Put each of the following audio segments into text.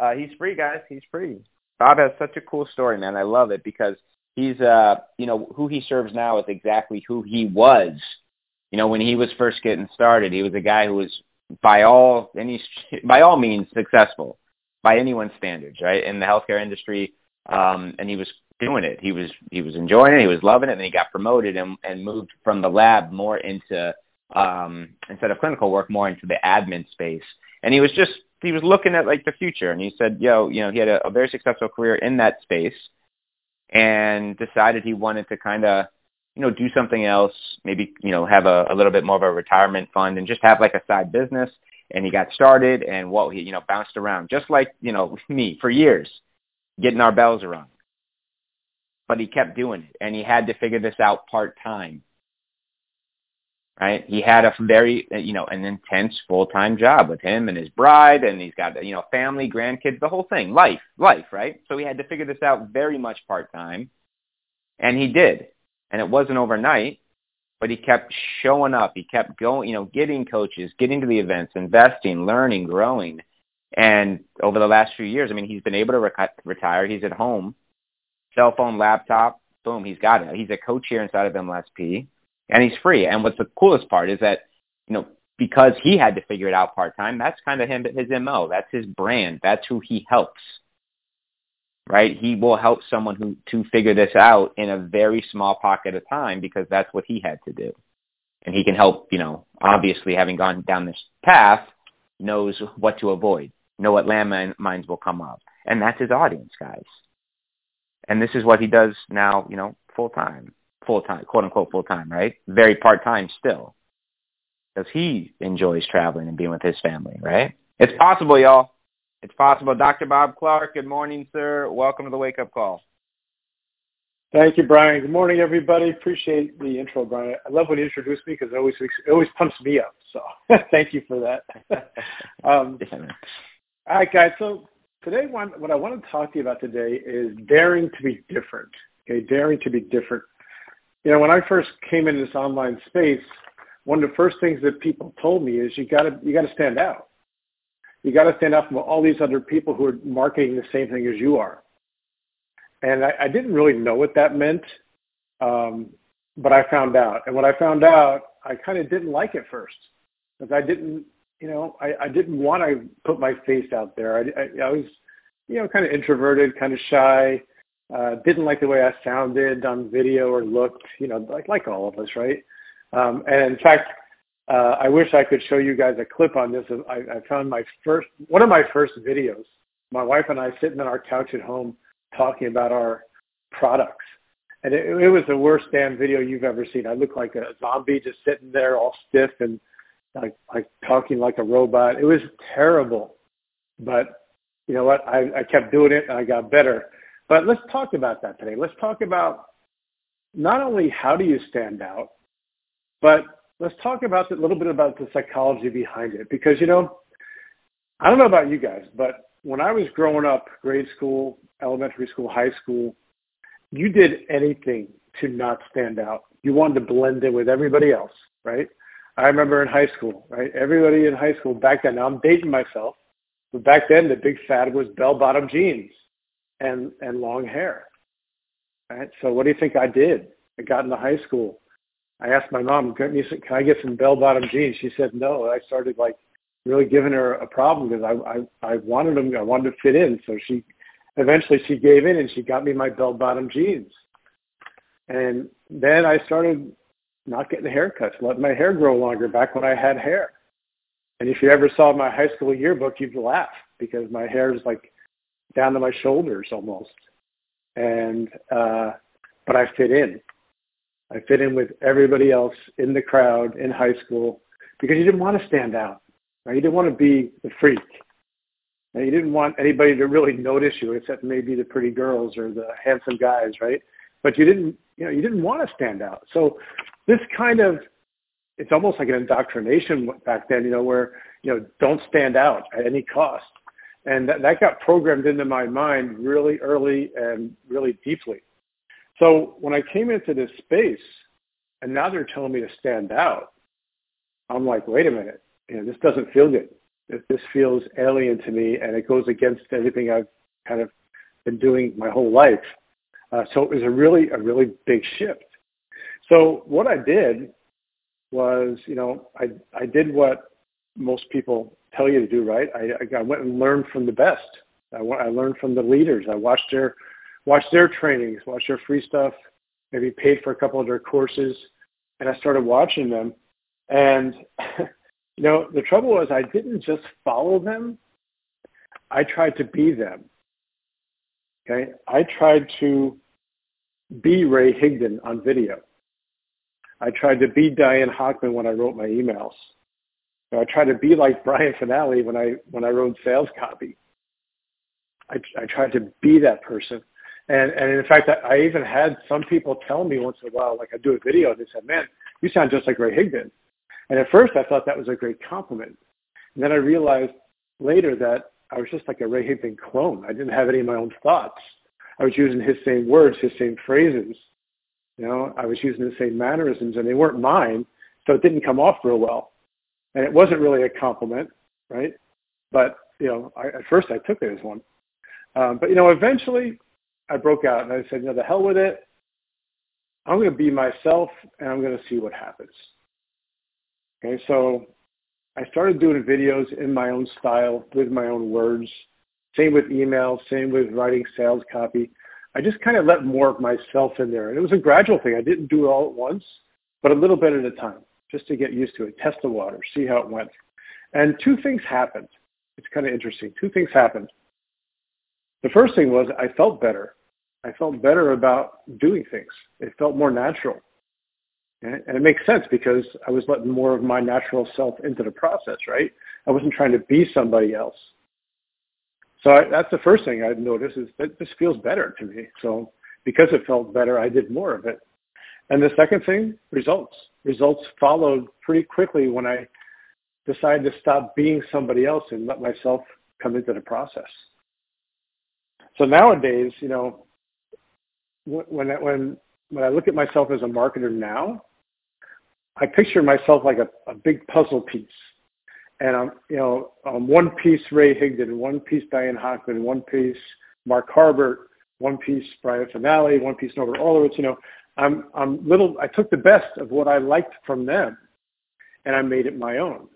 Uh, he's free, guys. He's free. Bob has such a cool story, man. I love it because he's, uh, you know, who he serves now is exactly who he was. You know, when he was first getting started, he was a guy who was by all any by all means successful by anyone's standards, right? In the healthcare industry, um, and he was doing it. He was he was enjoying it. He was loving it, and then he got promoted and and moved from the lab more into um, instead of clinical work more into the admin space. And he was just he was looking at like the future and he said, yo, you know, he had a, a very successful career in that space and decided he wanted to kind of, you know, do something else, maybe, you know, have a, a little bit more of a retirement fund and just have like a side business. And he got started and what he, you know, bounced around just like, you know, me for years, getting our bells around. But he kept doing it and he had to figure this out part time right? He had a very, you know, an intense full-time job with him and his bride, and he's got, you know, family, grandkids, the whole thing, life, life, right? So he had to figure this out very much part-time, and he did. And it wasn't overnight, but he kept showing up. He kept going, you know, getting coaches, getting to the events, investing, learning, growing. And over the last few years, I mean, he's been able to re- retire. He's at home, cell phone, laptop, boom, he's got it. He's a coach here inside of MLSP and he's free. And what's the coolest part is that, you know, because he had to figure it out part time, that's kind of him, his MO. That's his brand. That's who he helps. Right? He will help someone who to figure this out in a very small pocket of time because that's what he had to do. And he can help, you know, obviously having gone down this path, knows what to avoid, know what landmines will come up. And that's his audience, guys. And this is what he does now, you know, full time full time, quote unquote full time, right? Very part time still, because he enjoys traveling and being with his family, right? It's possible, y'all. It's possible. Dr. Bob Clark, good morning, sir. Welcome to the Wake Up Call. Thank you, Brian. Good morning, everybody. Appreciate the intro, Brian. I love when you introduce me because it always it always pumps me up. So thank you for that. um, all right, guys. So today, what I want to talk to you about today is daring to be different. Okay, daring to be different you know, when I first came into this online space, one of the first things that people told me is you got to you got to stand out. You got to stand out from all these other people who are marketing the same thing as you are. And I, I didn't really know what that meant, um, but I found out. And when I found out, I kind of didn't like it first because I didn't, you know, I, I didn't want to put my face out there. I, I, I was, you know, kind of introverted, kind of shy. Uh, didn't like the way I sounded on video or looked, you know, like like all of us, right? Um, and in fact, uh, I wish I could show you guys a clip on this. I, I found my first one of my first videos. My wife and I sitting on our couch at home talking about our products, and it, it was the worst damn video you've ever seen. I looked like a zombie just sitting there all stiff and like like talking like a robot. It was terrible, but you know what? I, I kept doing it and I got better. But let's talk about that today. Let's talk about not only how do you stand out, but let's talk about a little bit about the psychology behind it. Because, you know, I don't know about you guys, but when I was growing up, grade school, elementary school, high school, you did anything to not stand out. You wanted to blend in with everybody else, right? I remember in high school, right? Everybody in high school back then, now I'm dating myself, but back then the big fad was bell bottom jeans and and long hair. Right? So what do you think I did? I got into high school. I asked my mom, can, I get some bell-bottom jeans? She said no. I started like really giving her a problem because I, I I wanted them. I wanted to fit in. So she eventually she gave in and she got me my bell-bottom jeans. And then I started not getting haircuts, letting my hair grow longer back when I had hair. And if you ever saw my high school yearbook, you'd laugh because my hair is like down to my shoulders almost. And uh, but I fit in. I fit in with everybody else in the crowd in high school because you didn't want to stand out. Right? You didn't want to be the freak. And you didn't want anybody to really notice you, except maybe the pretty girls or the handsome guys, right? But you didn't, you know, you didn't want to stand out. So this kind of, it's almost like an indoctrination back then, you know, where, you know, don't stand out at any cost. And that, that got programmed into my mind really early and really deeply. So when I came into this space, and now they're telling me to stand out, I'm like, wait a minute, you know, this doesn't feel good. This feels alien to me, and it goes against everything I've kind of been doing my whole life. Uh, so it was a really, a really big shift. So what I did was, you know, I, I did what most people tell you to do, right? I, I went and learned from the best. I, I learned from the leaders. I watched their, watched their trainings, watched their free stuff, maybe paid for a couple of their courses, and I started watching them. And you know, the trouble was I didn't just follow them. I tried to be them. Okay, I tried to be Ray Higdon on video. I tried to be Diane Hochman when I wrote my emails. I tried to be like Brian Fanale when I when I wrote sales copy. I, I tried to be that person. And, and in fact, I, I even had some people tell me once in a while, like I do a video, and they said, man, you sound just like Ray Higdon. And at first I thought that was a great compliment. And then I realized later that I was just like a Ray Higdon clone. I didn't have any of my own thoughts. I was using his same words, his same phrases. You know, I was using the same mannerisms and they weren't mine, so it didn't come off real well and it wasn't really a compliment, right? But you know, I, at first I took it as one. Um, but you know, eventually I broke out and I said, you know, the hell with it. I'm going to be myself and I'm going to see what happens. Okay, so I started doing videos in my own style with my own words. Same with email, same with writing sales copy. I just kind of let more of myself in there. And it was a gradual thing. I didn't do it all at once, but a little bit at a time just to get used to it, test the water, see how it went. And two things happened. It's kind of interesting. Two things happened. The first thing was I felt better. I felt better about doing things. It felt more natural. And it makes sense because I was letting more of my natural self into the process, right? I wasn't trying to be somebody else. So I, that's the first thing I've noticed is that this feels better to me. So because it felt better, I did more of it. And the second thing, results results followed pretty quickly when I decided to stop being somebody else and let myself come into the process. So nowadays, you know, when when when I look at myself as a marketer now, I picture myself like a, a big puzzle piece. And I'm, you know, I'm one piece Ray Higdon, one piece Diane Hochman, one piece Mark Harbert, one piece Brian Fanale, one piece Norbert Orlewicz, you know, I'm, I'm little, I took the best of what I liked from them and I made it my own.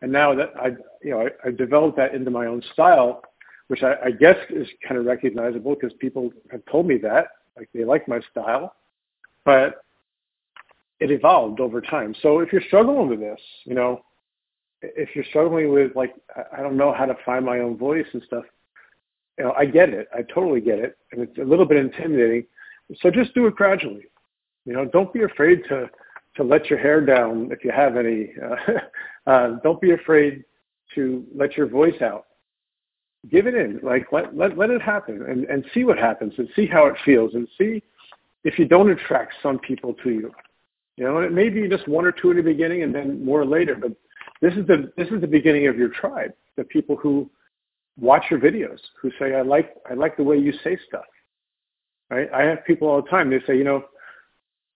And now that I, you know, I, I developed that into my own style, which I, I guess is kind of recognizable because people have told me that, like they like my style, but it evolved over time. So if you're struggling with this, you know, if you're struggling with like, I don't know how to find my own voice and stuff, you know, I get it. I totally get it. And it's a little bit intimidating, so just do it gradually. You know, don't be afraid to to let your hair down if you have any. Uh, uh, don't be afraid to let your voice out. Give it in, like let let let it happen, and and see what happens, and see how it feels, and see if you don't attract some people to you. You know, and it may be just one or two in the beginning, and then more later. But this is the this is the beginning of your tribe. The people who watch your videos, who say, "I like I like the way you say stuff." Right? I have people all the time. They say, you know,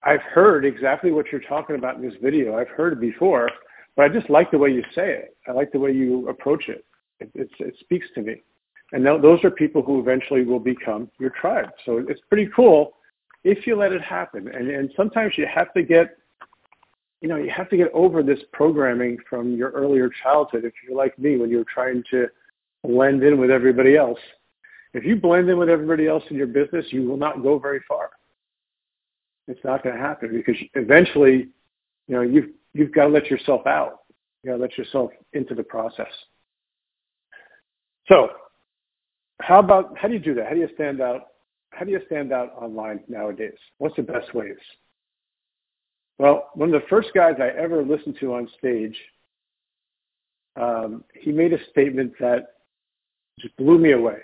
I've heard exactly what you're talking about in this video. I've heard it before, but I just like the way you say it. I like the way you approach it. It, it it speaks to me. And those are people who eventually will become your tribe. So it's pretty cool if you let it happen. And, and sometimes you have to get, you know, you have to get over this programming from your earlier childhood. If you're like me, when you're trying to blend in with everybody else, if you blend in with everybody else in your business, you will not go very far. It's not going to happen because eventually, you know, you've you've got to let yourself out. You got to let yourself into the process. So, how about how do you do that? How do you stand out? How do you stand out online nowadays? What's the best ways? Well, one of the first guys I ever listened to on stage, um, he made a statement that just blew me away.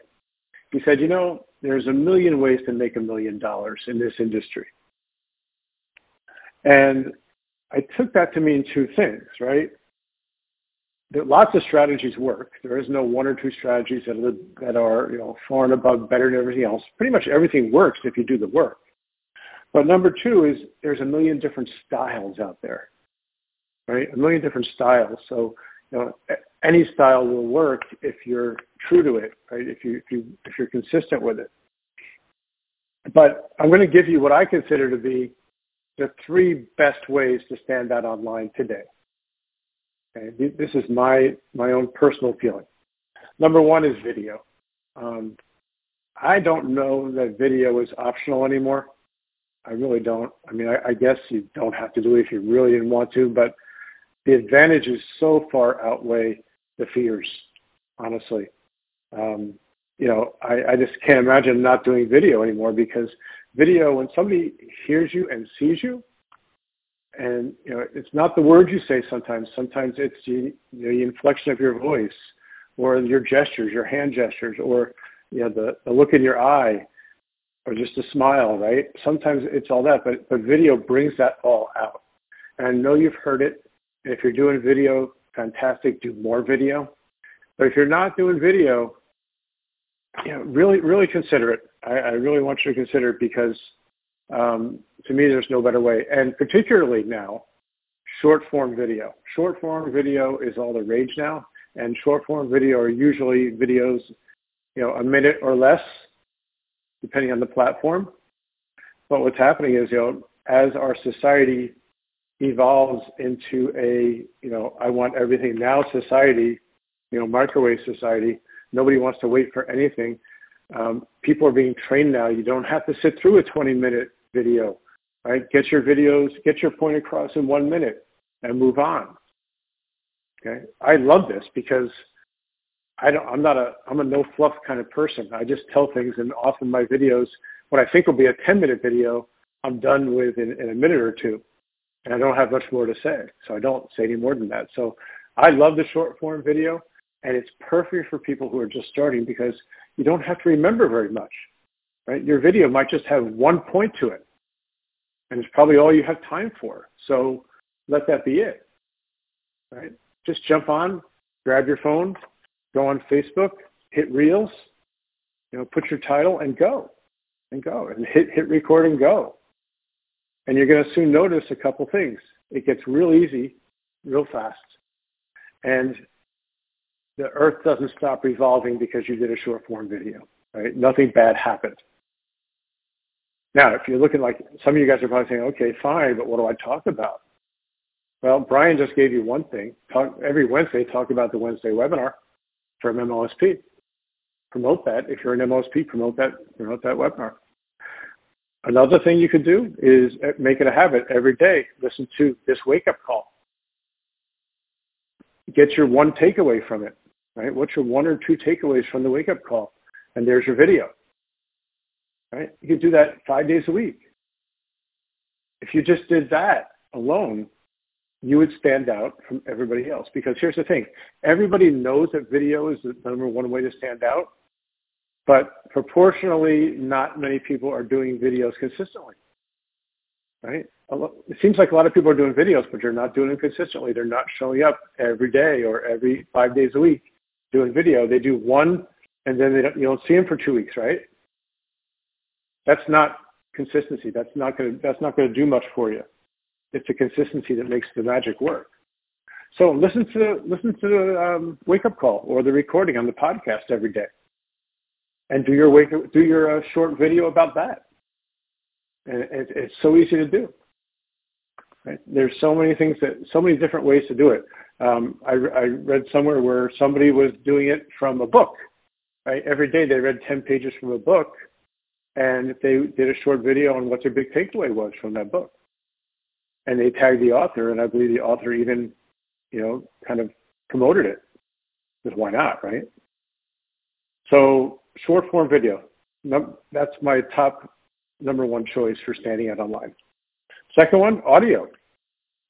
He said, you know, there's a million ways to make a million dollars in this industry. And I took that to mean two things, right? That lots of strategies work. There is no one or two strategies that are, that are, you know, far and above better than everything else. Pretty much everything works if you do the work. But number two is there's a million different styles out there, right? A million different styles. So, you know, any style will work if you're true to it, right? If you if you if you're consistent with it. But I'm going to give you what I consider to be the three best ways to stand out online today. Okay? This is my my own personal feeling. Number one is video. Um, I don't know that video is optional anymore. I really don't. I mean, I, I guess you don't have to do it if you really didn't want to, but the advantages so far outweigh the fears, honestly. Um, you know, I, I just can't imagine not doing video anymore because video, when somebody hears you and sees you, and you know, it's not the words you say sometimes. Sometimes it's the, you know, the inflection of your voice, or your gestures, your hand gestures, or you know, the, the look in your eye, or just a smile, right? Sometimes it's all that, but but video brings that all out. And I know you've heard it. If you're doing video, fantastic. Do more video. But if you're not doing video, you know, really, really consider it. I, I really want you to consider it because um, to me, there's no better way. And particularly now, short form video. Short form video is all the rage now, and short form video are usually videos, you know, a minute or less, depending on the platform. But what's happening is, you know, as our society evolves into a, you know, I want everything now society, you know, microwave society, Nobody wants to wait for anything. Um, people are being trained now. You don't have to sit through a 20 minute video, right? Get your videos, get your point across in one minute and move on. Okay. I love this because I don't, I'm not a, I'm a no fluff kind of person. I just tell things and often my videos, what I think will be a 10 minute video, I'm done with in, in a minute or two. And I don't have much more to say. So I don't say any more than that. So I love the short form video. And it's perfect for people who are just starting because you don't have to remember very much, right? Your video might just have one point to it. And it's probably all you have time for. So let that be it, right? Just jump on, grab your phone, go on Facebook, hit Reels, you know, put your title and go, and go, and hit hit record and go. And you're going to soon notice a couple things. It gets real easy, real fast, and the earth doesn't stop revolving because you did a short form video, right? Nothing bad happened. Now, if you're looking like some of you guys are probably saying, okay, fine, but what do I talk about? Well, Brian just gave you one thing. Talk, every Wednesday, talk about the Wednesday webinar from MLSP. Promote that. If you're an MLSP, promote that, promote that webinar. Another thing you could do is eh, make it a habit every day. Listen to this wake-up call. Get your one takeaway from it right? What's your one or two takeaways from the wake up call? And there's your video, right? You can do that five days a week. If you just did that alone, you would stand out from everybody else. Because here's the thing, everybody knows that video is the number one way to stand out, but proportionally, not many people are doing videos consistently, right? It seems like a lot of people are doing videos, but they're not doing them consistently. They're not showing up every day or every five days a week doing video, they do one and then they don't, you don't see them for two weeks, right? That's not consistency. That's not going to, that's not going to do much for you. It's the consistency that makes the magic work. So listen to, listen to the um, wake up call or the recording on the podcast every day and do your wake do your uh, short video about that. And it, it's so easy to do. Right? There's so many things that, so many different ways to do it. Um, I, I read somewhere where somebody was doing it from a book. Right? Every day they read 10 pages from a book, and they did a short video on what their big takeaway was from that book. And they tagged the author, and I believe the author even, you know, kind of promoted it. Because why not, right? So short form video, that's my top number one choice for standing out online. Second one, audio.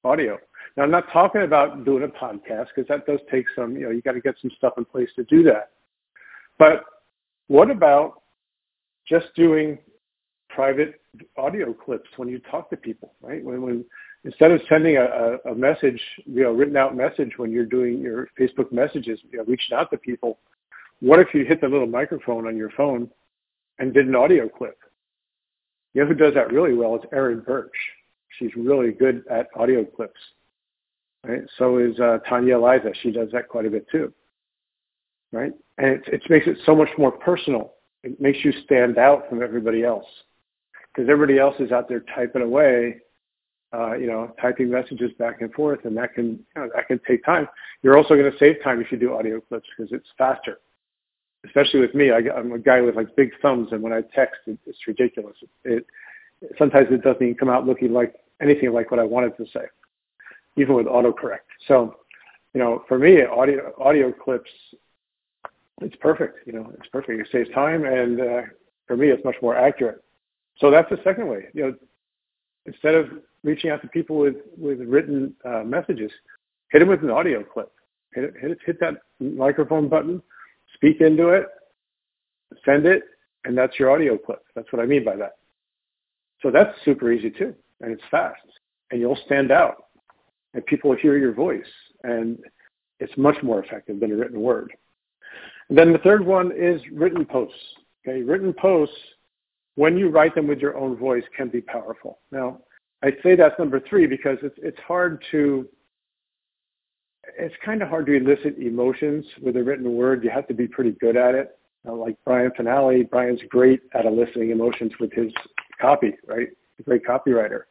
Audio. Now, I'm not talking about doing a podcast because that does take some, you know, you got to get some stuff in place to do that. But what about just doing private audio clips when you talk to people, right? When, when instead of sending a, a, message, you know, written out message when you're doing your Facebook messages, you know, reaching out to people, what if you hit the little microphone on your phone and did an audio clip? You know who does that really well? It's Erin Birch. She's really good at audio clips. Right? So is uh, Tanya Eliza. She does that quite a bit too. Right? And it, it makes it so much more personal. It makes you stand out from everybody else because everybody else is out there typing away, uh, you know, typing messages back and forth, and that can you know, that can take time. You're also going to save time if you do audio clips because it's faster especially with me, I, I'm a guy with like big thumbs, and when I text, it, it's ridiculous. It, it sometimes it doesn't even come out looking like anything like what I wanted to say, even with autocorrect. So, you know, for me, audio audio clips, it's perfect. You know, it's perfect. It saves time, and uh, for me, it's much more accurate. So that's the second way. You know, instead of reaching out to people with with written uh, messages, hit them with an audio clip. Hit it, hit it, hit that microphone button speak into it, send it, and that's your audio clip. That's what I mean by that. So that's super easy too, and it's fast, and you'll stand out, and people will hear your voice, and it's much more effective than a written word. And then the third one is written posts. Okay, written posts, when you write them with your own voice, can be powerful. Now, I say that's number three because it's it's hard to it's kind of hard to elicit emotions with a written word. You have to be pretty good at it. Uh, like Brian Fanale, Brian's great at eliciting emotions with his copy, right? A great copywriter,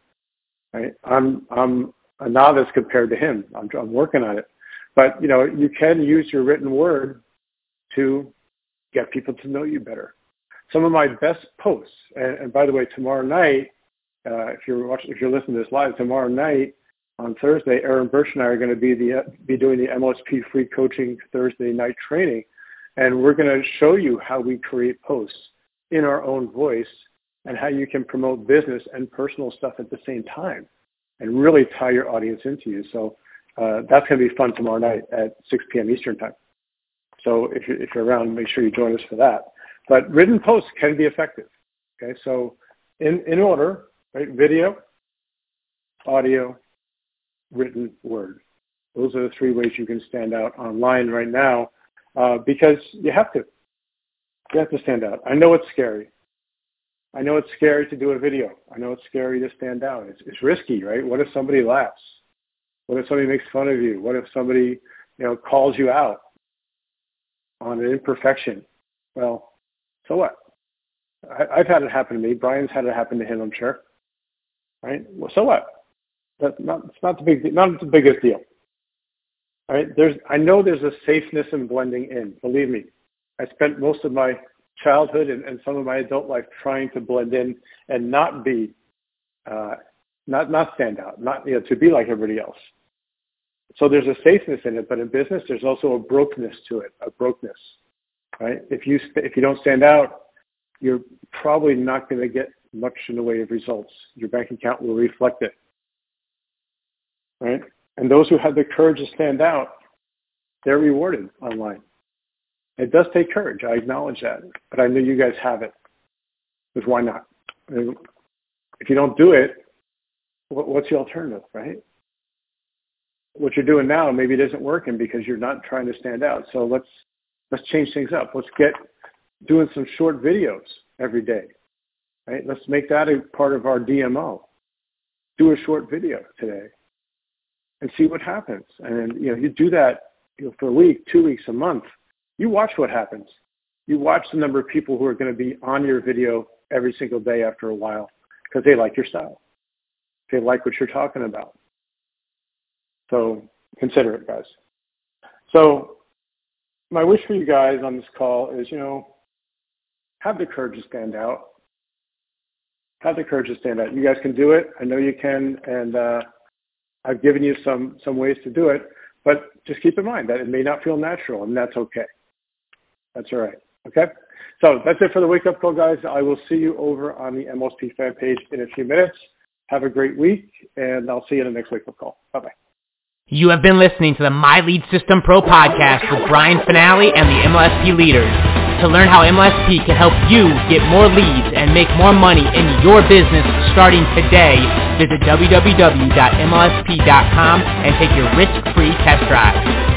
right? I'm I'm a novice compared to him. I'm, I'm working on it, but you know you can use your written word to get people to know you better. Some of my best posts, and, and by the way, tomorrow night, uh, if you're watching, if you're listening to this live, tomorrow night on Thursday, Erin Birch and I are going to be the be doing the MLSP free coaching Thursday night training, and we're going to show you how we create posts in our own voice and how you can promote business and personal stuff at the same time, and really tie your audience into you. So uh, that's going to be fun tomorrow night at 6 p.m. Eastern time. So if you're, if you're around, make sure you join us for that. But written posts can be effective. Okay, so in in order, right? Video, audio, written word. Those are the three ways you can stand out online right now uh, because you have to. You have to stand out. I know it's scary. I know it's scary to do a video. I know it's scary to stand out. It's, it's risky, right? What if somebody laughs? What if somebody makes fun of you? What if somebody, you know, calls you out on an imperfection? Well, so what? I, I've had it happen to me. Brian's had it happen to him, I'm sure. Right? Well, so what? That's not, it's not the big, not the biggest deal. All right. There's, I know there's a safeness in blending in. Believe me, I spent most of my childhood and, and some of my adult life trying to blend in and not be, uh, not not stand out, not you know, to be like everybody else. So there's a safeness in it, but in business, there's also a brokenness to it, a brokenness, right? If you if you don't stand out, you're probably not going to get much in the way of results. Your bank account will reflect it right? And those who have the courage to stand out, they're rewarded online. It does take courage. I acknowledge that, but I know you guys have it. Because why not? I mean, if you don't do it, what's the alternative, right? What you're doing now maybe it isn't working because you're not trying to stand out. So let's let's change things up. Let's get doing some short videos every day, right? Let's make that a part of our DMO. Do a short video today and see what happens. And you know, you do that you know, for a week, two weeks, a month. You watch what happens. You watch the number of people who are going to be on your video every single day after a while because they like your style. They like what you're talking about. So consider it, guys. So my wish for you guys on this call is, you know, have the courage to stand out. Have the courage to stand out. You guys can do it. I know you can. And uh, I've given you some some ways to do it, but just keep in mind that it may not feel natural, and that's okay. That's all right. Okay. So that's it for the wake up call, guys. I will see you over on the MLSP fan page in a few minutes. Have a great week, and I'll see you in the next wake up call. Bye bye. You have been listening to the My Lead System Pro podcast with Brian Fanale and the MLSP leaders. To learn how MLSP can help you get more leads and make more money in your business starting today, visit www.mlsp.com and take your risk-free test drive.